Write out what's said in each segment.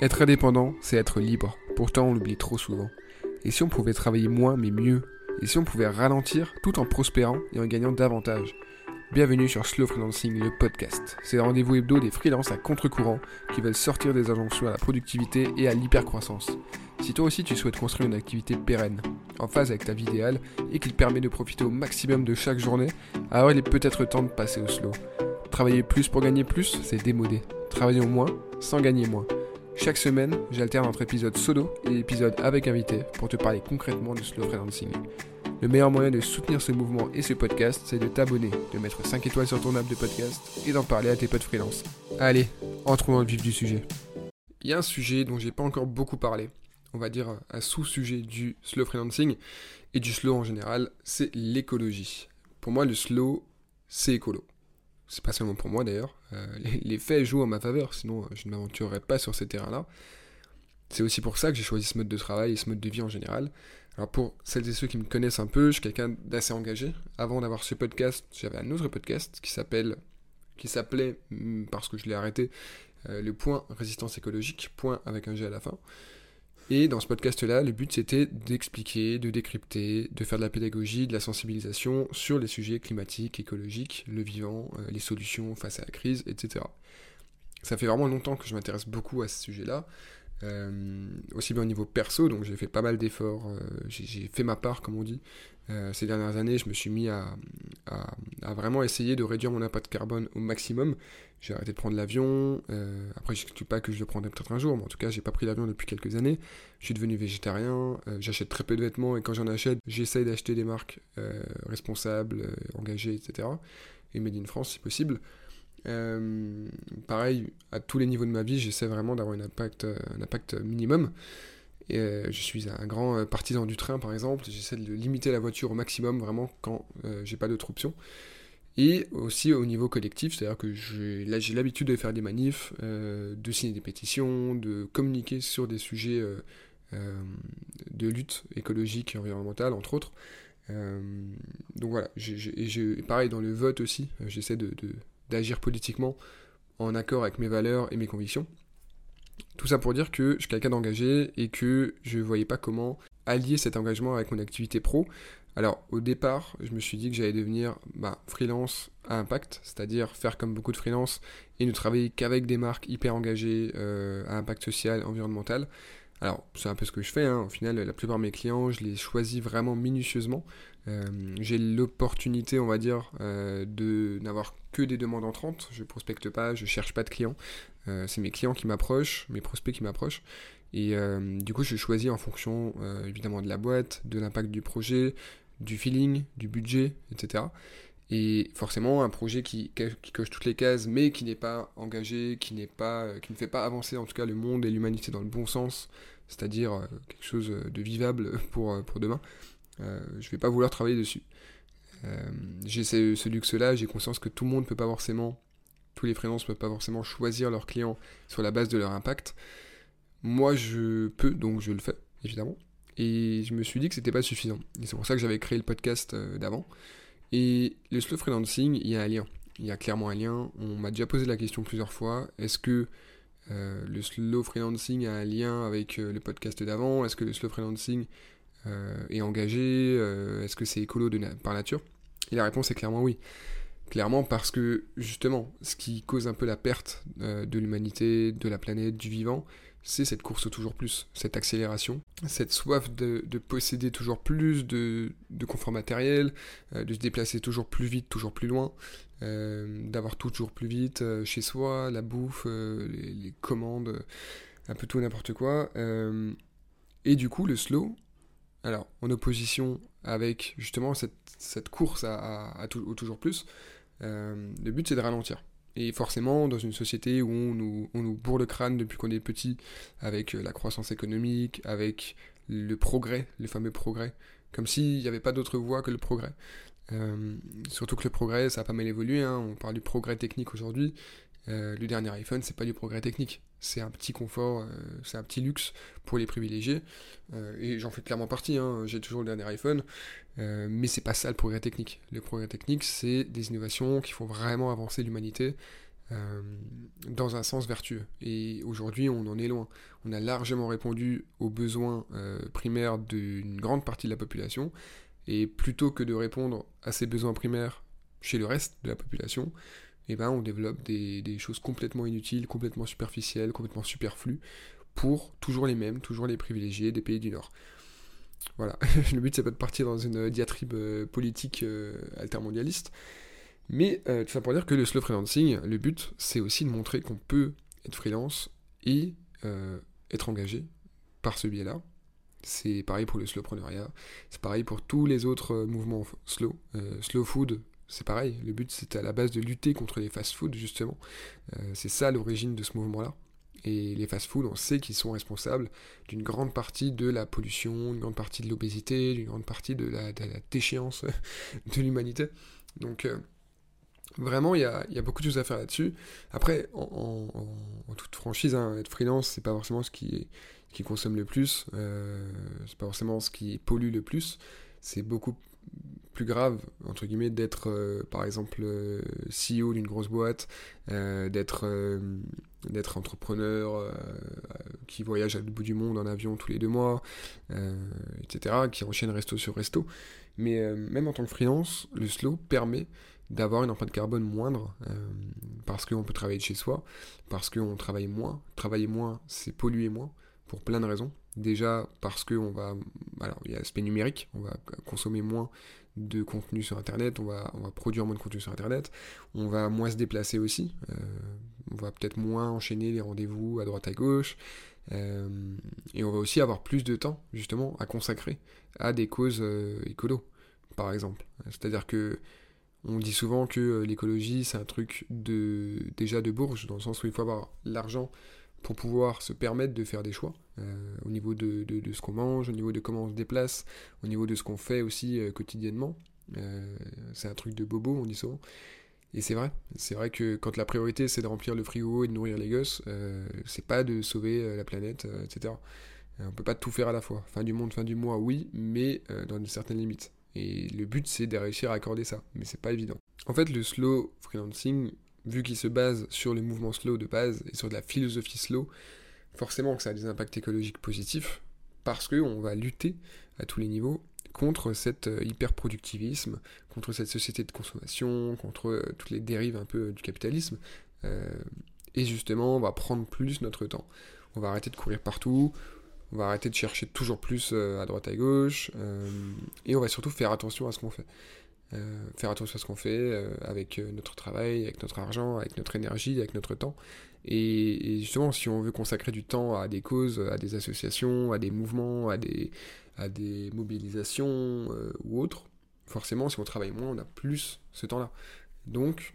Être indépendant, c'est être libre. Pourtant, on l'oublie trop souvent. Et si on pouvait travailler moins mais mieux? Et si on pouvait ralentir tout en prospérant et en gagnant davantage? Bienvenue sur Slow Freelancing, le podcast. C'est le rendez-vous hebdo des freelances à contre-courant qui veulent sortir des injonctions à la productivité et à l'hypercroissance. Si toi aussi tu souhaites construire une activité pérenne, en phase avec ta vie idéale et qui te permet de profiter au maximum de chaque journée, alors il est peut-être temps de passer au slow. Travailler plus pour gagner plus, c'est démodé. Travaillons moins sans gagner moins. Chaque semaine, j'alterne entre épisodes solo et épisodes avec invité pour te parler concrètement du slow freelancing. Le meilleur moyen de soutenir ce mouvement et ce podcast, c'est de t'abonner, de mettre 5 étoiles sur ton app de podcast et d'en parler à tes potes freelance. Allez, entrons dans le vif du sujet. Il y a un sujet dont j'ai pas encore beaucoup parlé, on va dire un sous-sujet du slow freelancing et du slow en général, c'est l'écologie. Pour moi, le slow, c'est écolo. C'est pas seulement pour moi d'ailleurs. Euh, les, faits jouent en ma faveur, sinon euh, je ne m'aventurerais pas sur ces terrains-là. C'est aussi pour ça que j'ai choisi ce mode de travail et ce mode de vie en général. Alors pour celles et ceux qui me connaissent un peu, je suis quelqu'un d'assez engagé. Avant d'avoir ce podcast, j'avais un autre podcast qui s'appelle, qui s'appelait, hmm, parce que je l'ai arrêté, euh, le point résistance écologique, point avec un G à la fin. Et dans ce podcast-là, le but c'était d'expliquer, de décrypter, de faire de la pédagogie, de la sensibilisation sur les sujets climatiques, écologiques, le vivant, euh, les solutions face à la crise, etc. Ça fait vraiment longtemps que je m'intéresse beaucoup à ce sujet-là. Euh, aussi bien au niveau perso, donc j'ai fait pas mal d'efforts, euh, j'ai fait ma part comme on dit. Euh, ces dernières années, je me suis mis à, vraiment essayer de réduire mon impact carbone au maximum. J'ai arrêté de prendre l'avion. après, je ne dis pas que je le prendrai peut-être un jour, mais en tout cas, j'ai pas pris l'avion depuis quelques années. Je suis devenu végétarien. J'achète très peu de vêtements et quand j'en achète, j'essaye d'acheter des marques responsables, engagées, etc. Et made in France si possible. Euh, pareil, à tous les niveaux de ma vie, j'essaie vraiment d'avoir euh, un impact minimum. Euh, je suis un grand partisan du train, par exemple. J'essaie de limiter la voiture au maximum, vraiment, quand j'ai pas d'autre option. Et aussi au niveau collectif, c'est-à-dire que j'ai l'habitude de faire des manifs, de signer des pétitions, de communiquer sur des sujets de lutte écologique et environnementale, entre autres. donc voilà, et pareil dans le vote aussi, j'essaie d'agir politiquement en accord avec mes valeurs et mes convictions. Tout ça pour dire que je suis quelqu'un d'engagé et que je ne voyais pas comment allier cet engagement avec mon activité pro. Alors au départ, je me suis dit que j'allais devenir bah, freelance à impact, c'est-à-dire faire comme beaucoup de freelance et ne travailler qu'avec des marques hyper engagées euh, à impact social, environnemental. Alors, c'est un peu ce que je fais. Hein. Au final, la plupart de mes clients, je les choisis vraiment minutieusement. Euh, j'ai l'opportunité, on va dire, euh, de n'avoir que des demandes entrantes. Je prospecte pas, je cherche pas de clients. Euh, c'est mes clients qui m'approchent, mes prospects qui m'approchent. Et du coup, je choisis en fonction, évidemment, de la boîte, de l'impact du projet, du feeling, du budget, etc. Et forcément, un projet qui, coche toutes les cases, mais qui n'est pas engagé, qui, n'est pas, qui ne fait pas avancer en tout cas le monde et l'humanité dans le bon sens, c'est-à-dire euh, quelque chose de vivable pour, euh, pour demain, euh, je ne vais pas vouloir travailler dessus. J'ai ce, luxe-là, j'ai conscience que tout le monde peut pas forcément, tous les freelances ne peuvent pas forcément choisir leurs clients sur la base de leur impact. Moi, je peux, donc je le fais, évidemment. Et je me suis dit que c'était pas suffisant. Et c'est pour ça que j'avais créé le podcast d'avant. Et le slow freelancing, il y a un lien. Il y a clairement un lien. On m'a déjà posé la question plusieurs fois. Est-ce que euh, le slow freelancing a un lien avec euh, le podcast d'avant? Est-ce que le slow freelancing euh, est engagé? Est-ce que c'est écolo de par nature? Et la réponse est clairement oui. Clairement parce que justement, ce qui cause un peu la perte de l'humanité, de la planète, du vivant, c'est cette course au toujours plus, cette accélération, cette soif de, posséder toujours plus de, confort matériel, de se déplacer toujours plus vite, toujours plus loin, euh, d'avoir toujours plus vite euh, chez soi, la bouffe, euh, les, commandes, un peu tout n'importe quoi. et du coup, le slow, alors en opposition avec justement cette, course à, toujours plus, le but c'est de ralentir. Et forcément, dans une société où on nous, bourre le crâne depuis qu'on est petit, avec la croissance économique, avec le progrès, le fameux progrès, comme s'il n'y avait pas d'autre voie que le progrès. Euh, surtout que le progrès, ça a pas mal évolué. Hein. On parle du progrès technique aujourd'hui. Euh, le dernier iPhone, c'est pas du progrès technique. C'est un petit confort, euh, c'est un petit luxe pour les privilégiés. et j'en fais clairement partie. Hein. J'ai toujours le dernier iPhone. mais c'est pas ça le progrès technique. Le progrès technique, c'est des innovations qui font vraiment avancer l'humanité. dans un sens vertueux. Et aujourd'hui, on en est loin. On a largement répondu aux besoins primaires d'une grande partie de la population, et plutôt que de répondre à ces besoins primaires chez le reste de la population, eh ben, on développe des, choses complètement inutiles, complètement superficielles, complètement superflues, pour toujours les mêmes, toujours les privilégiés des pays du Nord. Voilà, le but c'est pas de partir dans une diatribe euh, politique euh, altermondialiste, mais euh, tout ça pour dire que le slow freelancing, le but c'est aussi de montrer qu'on peut être freelance et être engagé par ce biais-là. C'est pareil pour le slowpreneuriat, c'est pareil pour tous les autres mouvements slow. slow food, c'est pareil, le but c'est à la base de lutter contre les fast-food justement. c'est ça l'origine de ce mouvement-là. Et les fast-foods, on sait qu'ils sont responsables d'une grande partie de la pollution, d'une grande partie de l'obésité, d'une grande partie de la, déchéance de l'humanité. Donc, euh, vraiment, il y a, beaucoup de choses à faire là-dessus. Après, en, toute franchise, hein, être freelance, c'est pas forcément ce qui, qui consomme le plus, euh, c'est pas forcément ce qui pollue le plus. C'est beaucoup plus grave, entre guillemets, d'être, euh, par exemple, euh, CEO d'une grosse boîte, euh, d'être, d'être entrepreneur qui voyage à bout du monde en avion tous les deux mois, etc., qui enchaîne resto sur resto. Mais même en tant que freelance, le slow permet d'avoir une empreinte carbone moindre, parce qu'on peut travailler de chez soi, parce qu'on travaille moins. Travailler moins, c'est polluer moins, pour plein de raisons. Déjà parce que on va, alors il y a l'aspect numérique, on va consommer moins de contenu sur Internet, on va, produire moins de contenu sur Internet, on va moins se déplacer aussi, euh, on va peut-être moins enchaîner les rendez-vous à droite à gauche, euh, et on va aussi avoir plus de temps justement à consacrer à des causes euh, écolo, par exemple. C'est-à-dire que on dit souvent que l'écologie c'est un truc de déjà de bourge, dans le sens où il faut avoir l'argent pour pouvoir se permettre de faire des choix euh, au niveau de, ce qu'on mange, au niveau de comment on se déplace, au niveau de ce qu'on fait aussi euh, quotidiennement. Euh, c'est un truc de bobo, on dit souvent. Et c'est vrai, c'est vrai que quand la priorité c'est de remplir le frigo et de nourrir les gosses, c'est pas de sauver la planète, etc. on peut pas tout faire à la fois. Fin du monde, fin du mois, oui, mais dans une certaine limite. Et le but c'est de réussir à accorder ça, mais c'est pas évident. En fait, le slow freelancing, vu qu'il se base sur le mouvement slow de base et sur de la philosophie slow, forcément que ça a des impacts écologiques positifs, parce qu'on va lutter à tous les niveaux contre cet euh, hyperproductivisme, contre cette société de consommation, contre euh, toutes les dérives un peu du capitalisme. Euh, et justement, on va prendre plus notre temps. On va arrêter de courir partout, on va arrêter de chercher toujours plus à droite à gauche, et on va surtout faire attention à ce qu'on fait. Euh, faire attention à ce qu'on fait euh, avec euh, notre travail, avec notre argent, avec notre énergie, avec notre temps. Et, justement, si on veut consacrer du temps à des causes, à des associations, à des mouvements, à des, mobilisations ou autres, forcément, si on travaille moins, on a plus ce temps-là. Donc,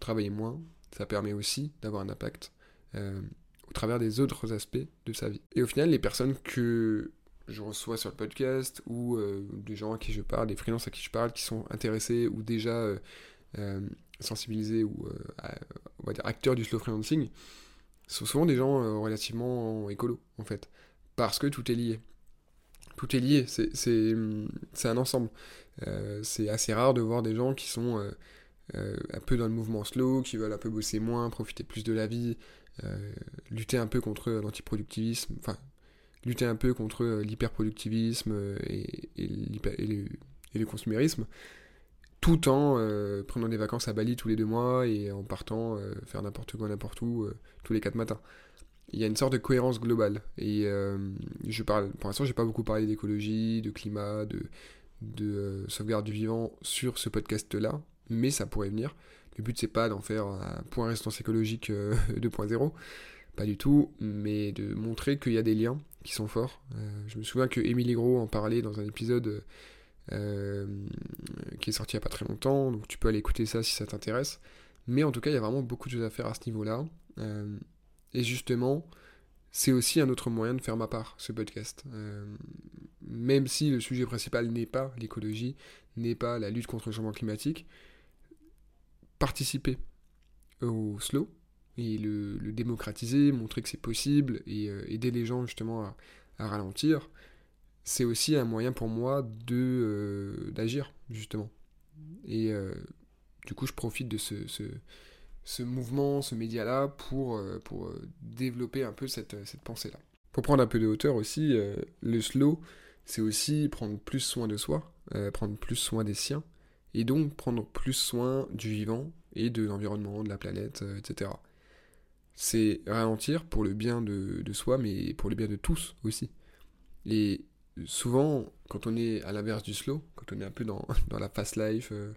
travailler moins, ça permet aussi d'avoir un impact au travers des autres aspects de sa vie. Et au final, les personnes que je reçois sur le podcast ou euh, des gens à qui je parle, des freelances à qui je parle qui sont intéressés ou déjà euh, euh, sensibilisés ou on va dire acteurs du slow freelancing, sont souvent des gens relativement écolo en fait, parce que tout est lié. Tout est lié, c'est un ensemble. c'est assez rare de voir des gens qui sont un peu dans le mouvement slow, qui veulent un peu bosser moins, profiter plus de la vie, lutter un peu contre l'antiproductivisme, enfin lutter un peu contre euh, l'hyperproductivisme euh, et, et, le, consumérisme, tout en euh, prenant des vacances à Bali tous les deux mois et en partant faire n'importe quoi, n'importe où, tous les quatre matins. Il y a une sorte de cohérence globale. Et je parle, pour l'instant, j'ai pas beaucoup parlé d'écologie, de climat, de, de sauvegarde du vivant sur ce podcast-là, mais ça pourrait venir. Le but, c'est pas d'en faire un point résistance écologique 2.0, pas du tout, mais de montrer qu'il y a des liens qui sont forts. Euh, je me souviens que Émilie Gros en parlait dans un épisode euh, qui est sorti il n'y a pas très longtemps, donc tu peux aller écouter ça si ça t'intéresse. Mais en tout cas, il y a vraiment beaucoup de choses à faire à ce niveau-là. Euh, et justement, c'est aussi un autre moyen de faire ma part, ce podcast. même si le sujet principal n'est pas l'écologie, n'est pas la lutte contre le changement climatique, participer au slow, et le, démocratiser, montrer que c'est possible et euh, aider les gens justement à, ralentir, c'est aussi un moyen pour moi de euh, d'agir justement. Et euh, du coup, je profite de ce, ce mouvement, ce média-là, pour, pour développer un peu cette, cette pensée-là. Pour prendre un peu de hauteur aussi, le slow, c'est aussi prendre plus soin de soi, prendre plus soin des siens, et donc prendre plus soin du vivant et de l'environnement, de la planète, etc. C'est ralentir pour le bien de, de, soi, mais pour le bien de tous aussi. Et souvent, quand on est à l'inverse du slow, quand on est un peu dans, la fast life, euh,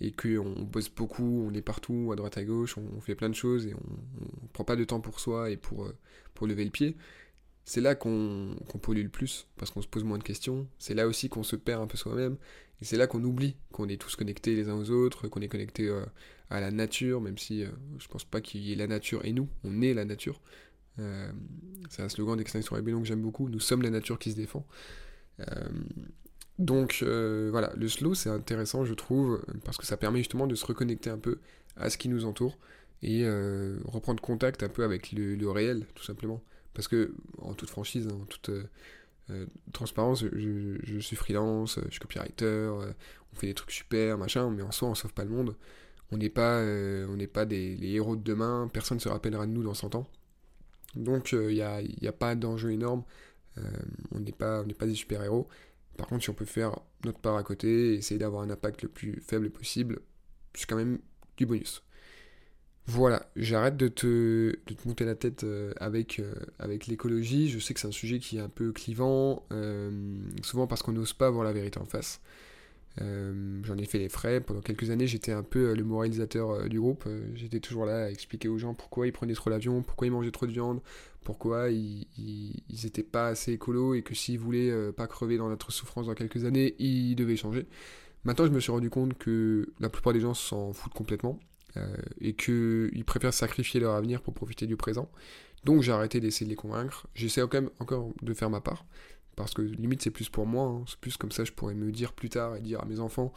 et qu'on bosse beaucoup, on est partout, à droite à gauche, on, fait plein de choses, et on ne prend pas de temps pour soi et pour, euh, lever le pied, c'est là qu'on pollue le plus, parce qu'on se pose moins de questions, c'est là aussi qu'on se perd un peu soi-même, et c'est là qu'on oublie qu'on est tous connectés les uns aux autres, qu'on est connectés euh, à la nature, même si je pense pas qu'il y ait la nature et nous, on est la nature. C'est un slogan d'Extinction Rebellion que j'aime beaucoup, nous sommes la nature qui se défend. Euh, donc euh, voilà, le slow c'est intéressant je trouve parce que ça permet justement de se reconnecter un peu à ce qui nous entoure et euh, reprendre contact un peu avec le, réel tout simplement. Parce que en toute franchise, en toute transparence, je, suis freelance, je suis copywriter, on fait des trucs super, machin, mais en soi on sauve pas le monde. On n'est pas, on n'est pas des, les héros de demain, personne ne se rappellera de nous dans 100 ans. Donc il n'y a, pas d'enjeu énorme euh, on n'est pas, des super-héros. Par contre, si on peut faire notre part à côté, et essayer d'avoir un impact le plus faible possible, c'est quand même du bonus. Voilà, j'arrête de te, monter la tête euh, euh, avec l'écologie. Je sais que c'est un sujet qui est un peu clivant, souvent parce qu'on n'ose pas voir la vérité en face. Euh, j'en ai fait les frais. Pendant quelques années, j'étais un peu euh, le moralisateur euh, du groupe. j'étais toujours là à expliquer aux gens pourquoi ils prenaient trop l'avion, pourquoi ils mangeaient trop de viande, pourquoi ils, n'étaient pas assez écolos et que s'ils voulaient pas crever dans notre souffrance dans quelques années, ils devaient changer. Maintenant, je me suis rendu compte que la plupart des gens s'en foutent complètement et qu'ils préfèrent sacrifier leur avenir pour profiter du présent. Donc j'ai arrêté d'essayer de les convaincre. J'essaie quand même encore de faire ma part parce que limite c'est plus pour moi, hein. c'est plus comme ça je pourrais me dire plus tard et dire à mes enfants,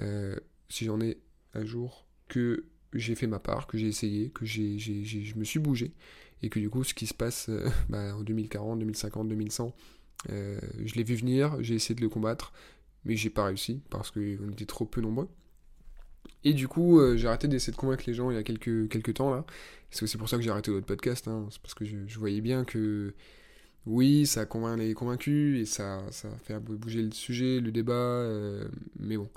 euh, si j'en ai un jour, que j'ai fait ma part, que j'ai essayé, que j'ai, je me suis bougé, et que du coup ce qui se passe euh, bah, en 2040, 2050, 2100, je l'ai vu venir, j'ai essayé de le combattre, mais j'ai pas réussi, parce qu'on était trop peu nombreux. Et du coup, euh, j'ai arrêté d'essayer de convaincre les gens il y a quelques, quelques temps là. C'est aussi pour ça que j'ai arrêté l'autre podcast, hein. c'est parce que je voyais bien que oui, ça convainc les convaincus et ça, ça fait bouger le sujet, le débat, euh, mais bon,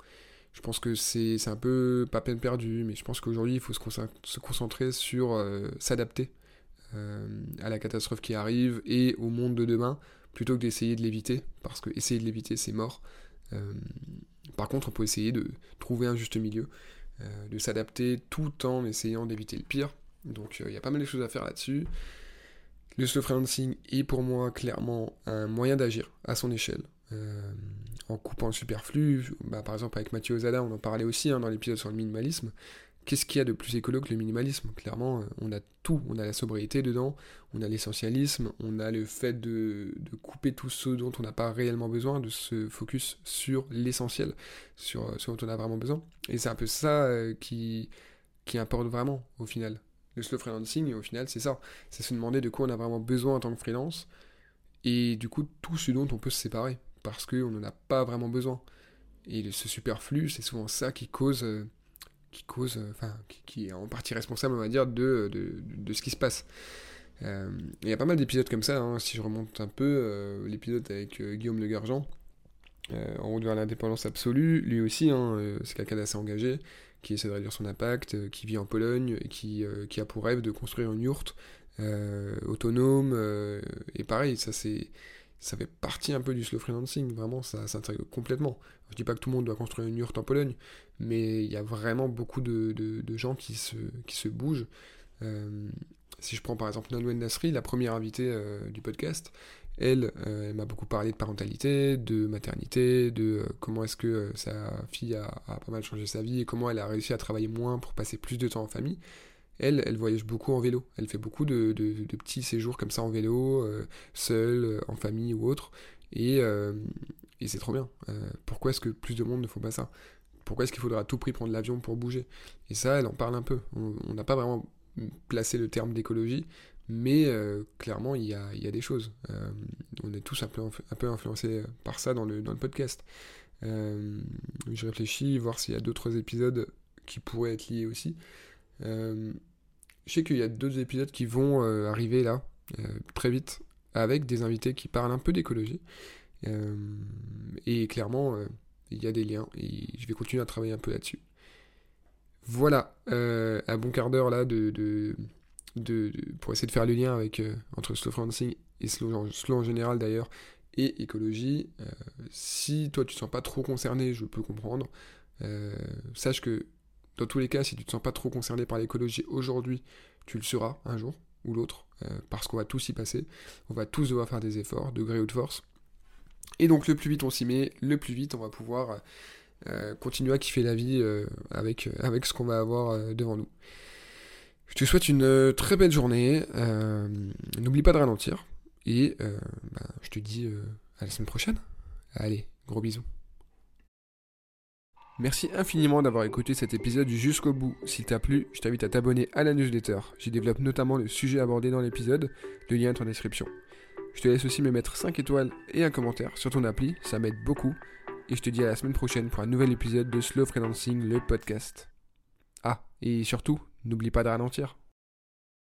je pense que c'est un peu pas peine perdue, mais je pense qu'aujourd'hui il faut se, concentrer sur euh, s'adapter euh, à la catastrophe qui arrive et au monde de demain, plutôt que d'essayer de l'éviter, parce que essayer de l'éviter c'est mort. par contre, on peut essayer de trouver un juste milieu, de s'adapter tout en essayant d'éviter le pire. Donc il y a pas mal de choses à faire là-dessus. Le slow freelancing est pour moi clairement un moyen d'agir à son échelle. Euh, en coupant le superflu, bah, par exemple avec Mathieu Ozada, on en parlait aussi hein, dans l'épisode sur le minimalisme. Qu'est-ce qu'il y a de plus écolo que le minimalisme? Clairement, euh, on a tout. On a la sobriété dedans, on a l'essentialisme, on a le fait de, couper tout ce dont on n'a pas réellement besoin, de se focus sur l'essentiel, sur euh, ce dont on a vraiment besoin. Et c'est un peu ça qui, qui importe vraiment au final le freelancing, au final, c'est ça. C'est se demander de quoi on a vraiment besoin en tant que freelance, et du coup, tout ce dont on peut se séparer, parce qu'on n'en a pas vraiment besoin. Et ce superflu, c'est souvent ça qui cause, euh, qui cause, euh, enfin, qui, est en partie responsable, on va dire, de, de, ce qui se passe. Euh, il y a pas mal d'épisodes comme ça, hein, si je remonte un peu, l'épisode avec Guillaume Le Gargent, en route vers l'indépendance absolue, lui aussi, hein, c'est quelqu'un d'assez engagé, qui essaie de réduire son impact, euh, qui vit en Pologne et qui, euh, a pour rêve de construire une yourte euh, autonome. et pareil, ça ça fait partie un peu du slow freelancing, vraiment, ça s'intègre complètement. Je dis pas que tout le monde doit construire une yourte en Pologne, mais il y a vraiment beaucoup de, gens qui se, qui se bougent. si je prends par exemple Nolwenn Nasri, la première invitée du podcast, elle, euh, elle m'a beaucoup parlé de parentalité, de maternité, de euh, comment est-ce que euh, sa fille a, pas mal changé sa vie et comment elle a réussi à travailler moins pour passer plus de temps en famille. Elle, elle voyage beaucoup en vélo. Elle fait beaucoup de, petits séjours comme ça en vélo, seule, en famille ou autre. Et, c'est trop bien. pourquoi est-ce que plus de monde ne font pas ça? Pourquoi est-ce qu'il faudra à tout prix prendre l'avion pour bouger? Et ça, elle en parle un peu. On n'a pas vraiment placé le terme d'écologie, mais euh, clairement, il y a, des choses. Euh, on est tous un peu, influencés par ça dans le, podcast. Euh, je réfléchis, voir s'il y a d'autres épisodes qui pourraient être liés aussi. je sais qu'il y a d'autres épisodes qui vont arriver là, très vite, avec des invités qui parlent un peu d'écologie. et clairement, il y a des liens, je vais continuer à travailler un peu là-dessus. Voilà, un bon quart d'heure là pour essayer de faire le lien avec, entre slow freelancing et slow, en général d'ailleurs, et écologie. Euh, si toi tu te sens pas trop concerné, je peux comprendre. Euh, sache que dans tous les cas, si tu te sens pas trop concerné par l'écologie aujourd'hui, tu le seras un jour ou l'autre, euh, parce qu'on va tous y passer. On va tous devoir faire des efforts, de gré ou de force. Et donc le plus vite on s'y met, le plus vite on va pouvoir continuer à kiffer la vie avec, avec ce qu'on va avoir devant nous. Je te souhaite une très belle journée. N'oublie pas de ralentir. Et euh, bah, je te dis euh, à la semaine prochaine. Allez, gros bisous. Merci infiniment d'avoir écouté cet épisode jusqu'au bout. S'il t'a plu, je t'invite à t'abonner à la newsletter. J'y développe notamment le sujet abordé dans l'épisode, le lien est en description. Je te laisse aussi me mettre 5 étoiles et un commentaire sur ton appli, ça m'aide beaucoup. Et je te dis à la semaine prochaine pour un nouvel épisode de Slow Freelancing, le podcast. Ah, et surtout, n'oublie pas de ralentir.